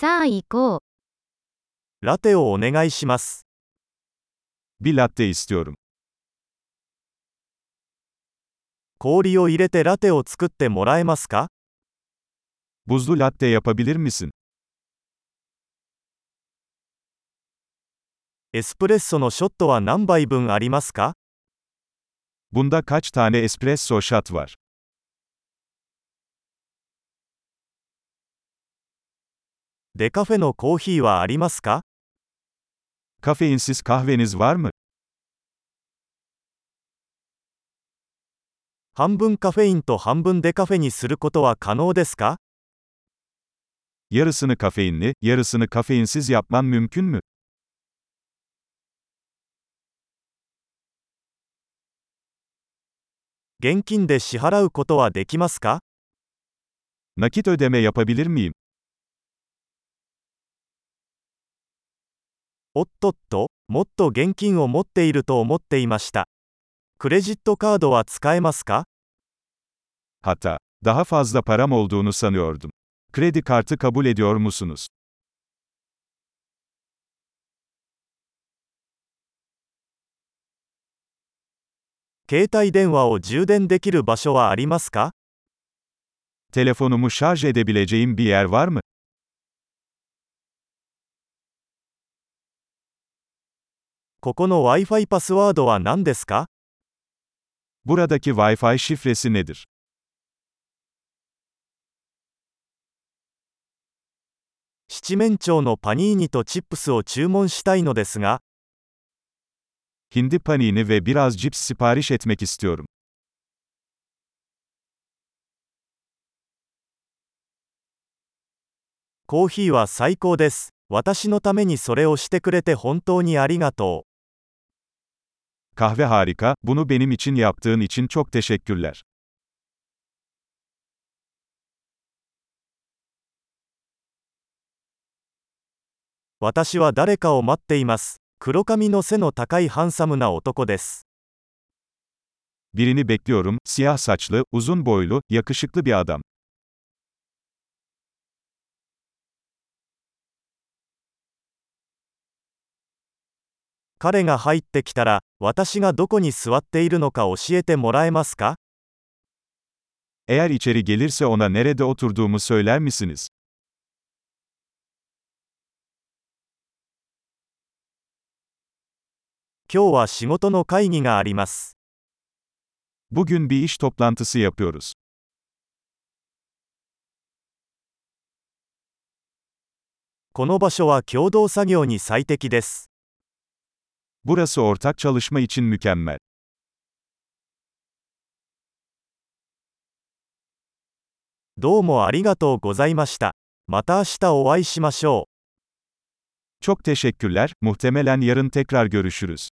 さあ行こう。ラテをお願いします。Bir latte istiyorum. 氷を入れてラテを作ってもらえますか Buzlu latte yapabilir misin? エスプレッソのショットは何杯分ありますか Bunda kaç tane espresso shot var? デカフェのコーヒーはありますか？インシスカフェニズワーム半分カフェインと半分デカフェにすることは可能ですか？カフェインカフェインシズヤッマンムで支払うことはできますか？おっとっと、もっと現金を持っていると思っていました。クレジットカードは使えますか Hatta, daha fazla param olduğunu sanıyordum. Kredi kartı kabul ediyor musunuz? 携帯電話を充電できる場所はありますか Telefonumu şarj edebileceğim bir yer var mı? ここの Wi-Fi パスワードは何ですか Buradaki Wi-Fi şifresi nedir? 七面鳥のパニーニとチップスを注文したいのですが、Hindi panini ve biraz cips sipariş etmek istiyorum. コーヒーは最高です。私のためにそれをしてくれて本当にありがとう。Kahve harika, bunu benim için yaptığın için çok teşekkürler. Watashi wa dareka o matte imasu. Kuro kami no se no takai handsome na otoko desu. Birini bekliyorum, siyah saçlı, uzun boylu, yakışıklı bir adam. 彼が入ってきたら、私がどこに座っているのか教えてもらえますか Eğer içeri gelirse ona nerede oturduğumu söyler misiniz? 今日は仕事の会議があります。Bugün bir iş toplantısı yapıyoruz. この場所は共同作業に最適です。Burası ortak çalışma için mükemmel. どうもありがとうございました。また明日お会いしましょう。Çok teşekkürler, muhtemelen yarın tekrar görüşürüz.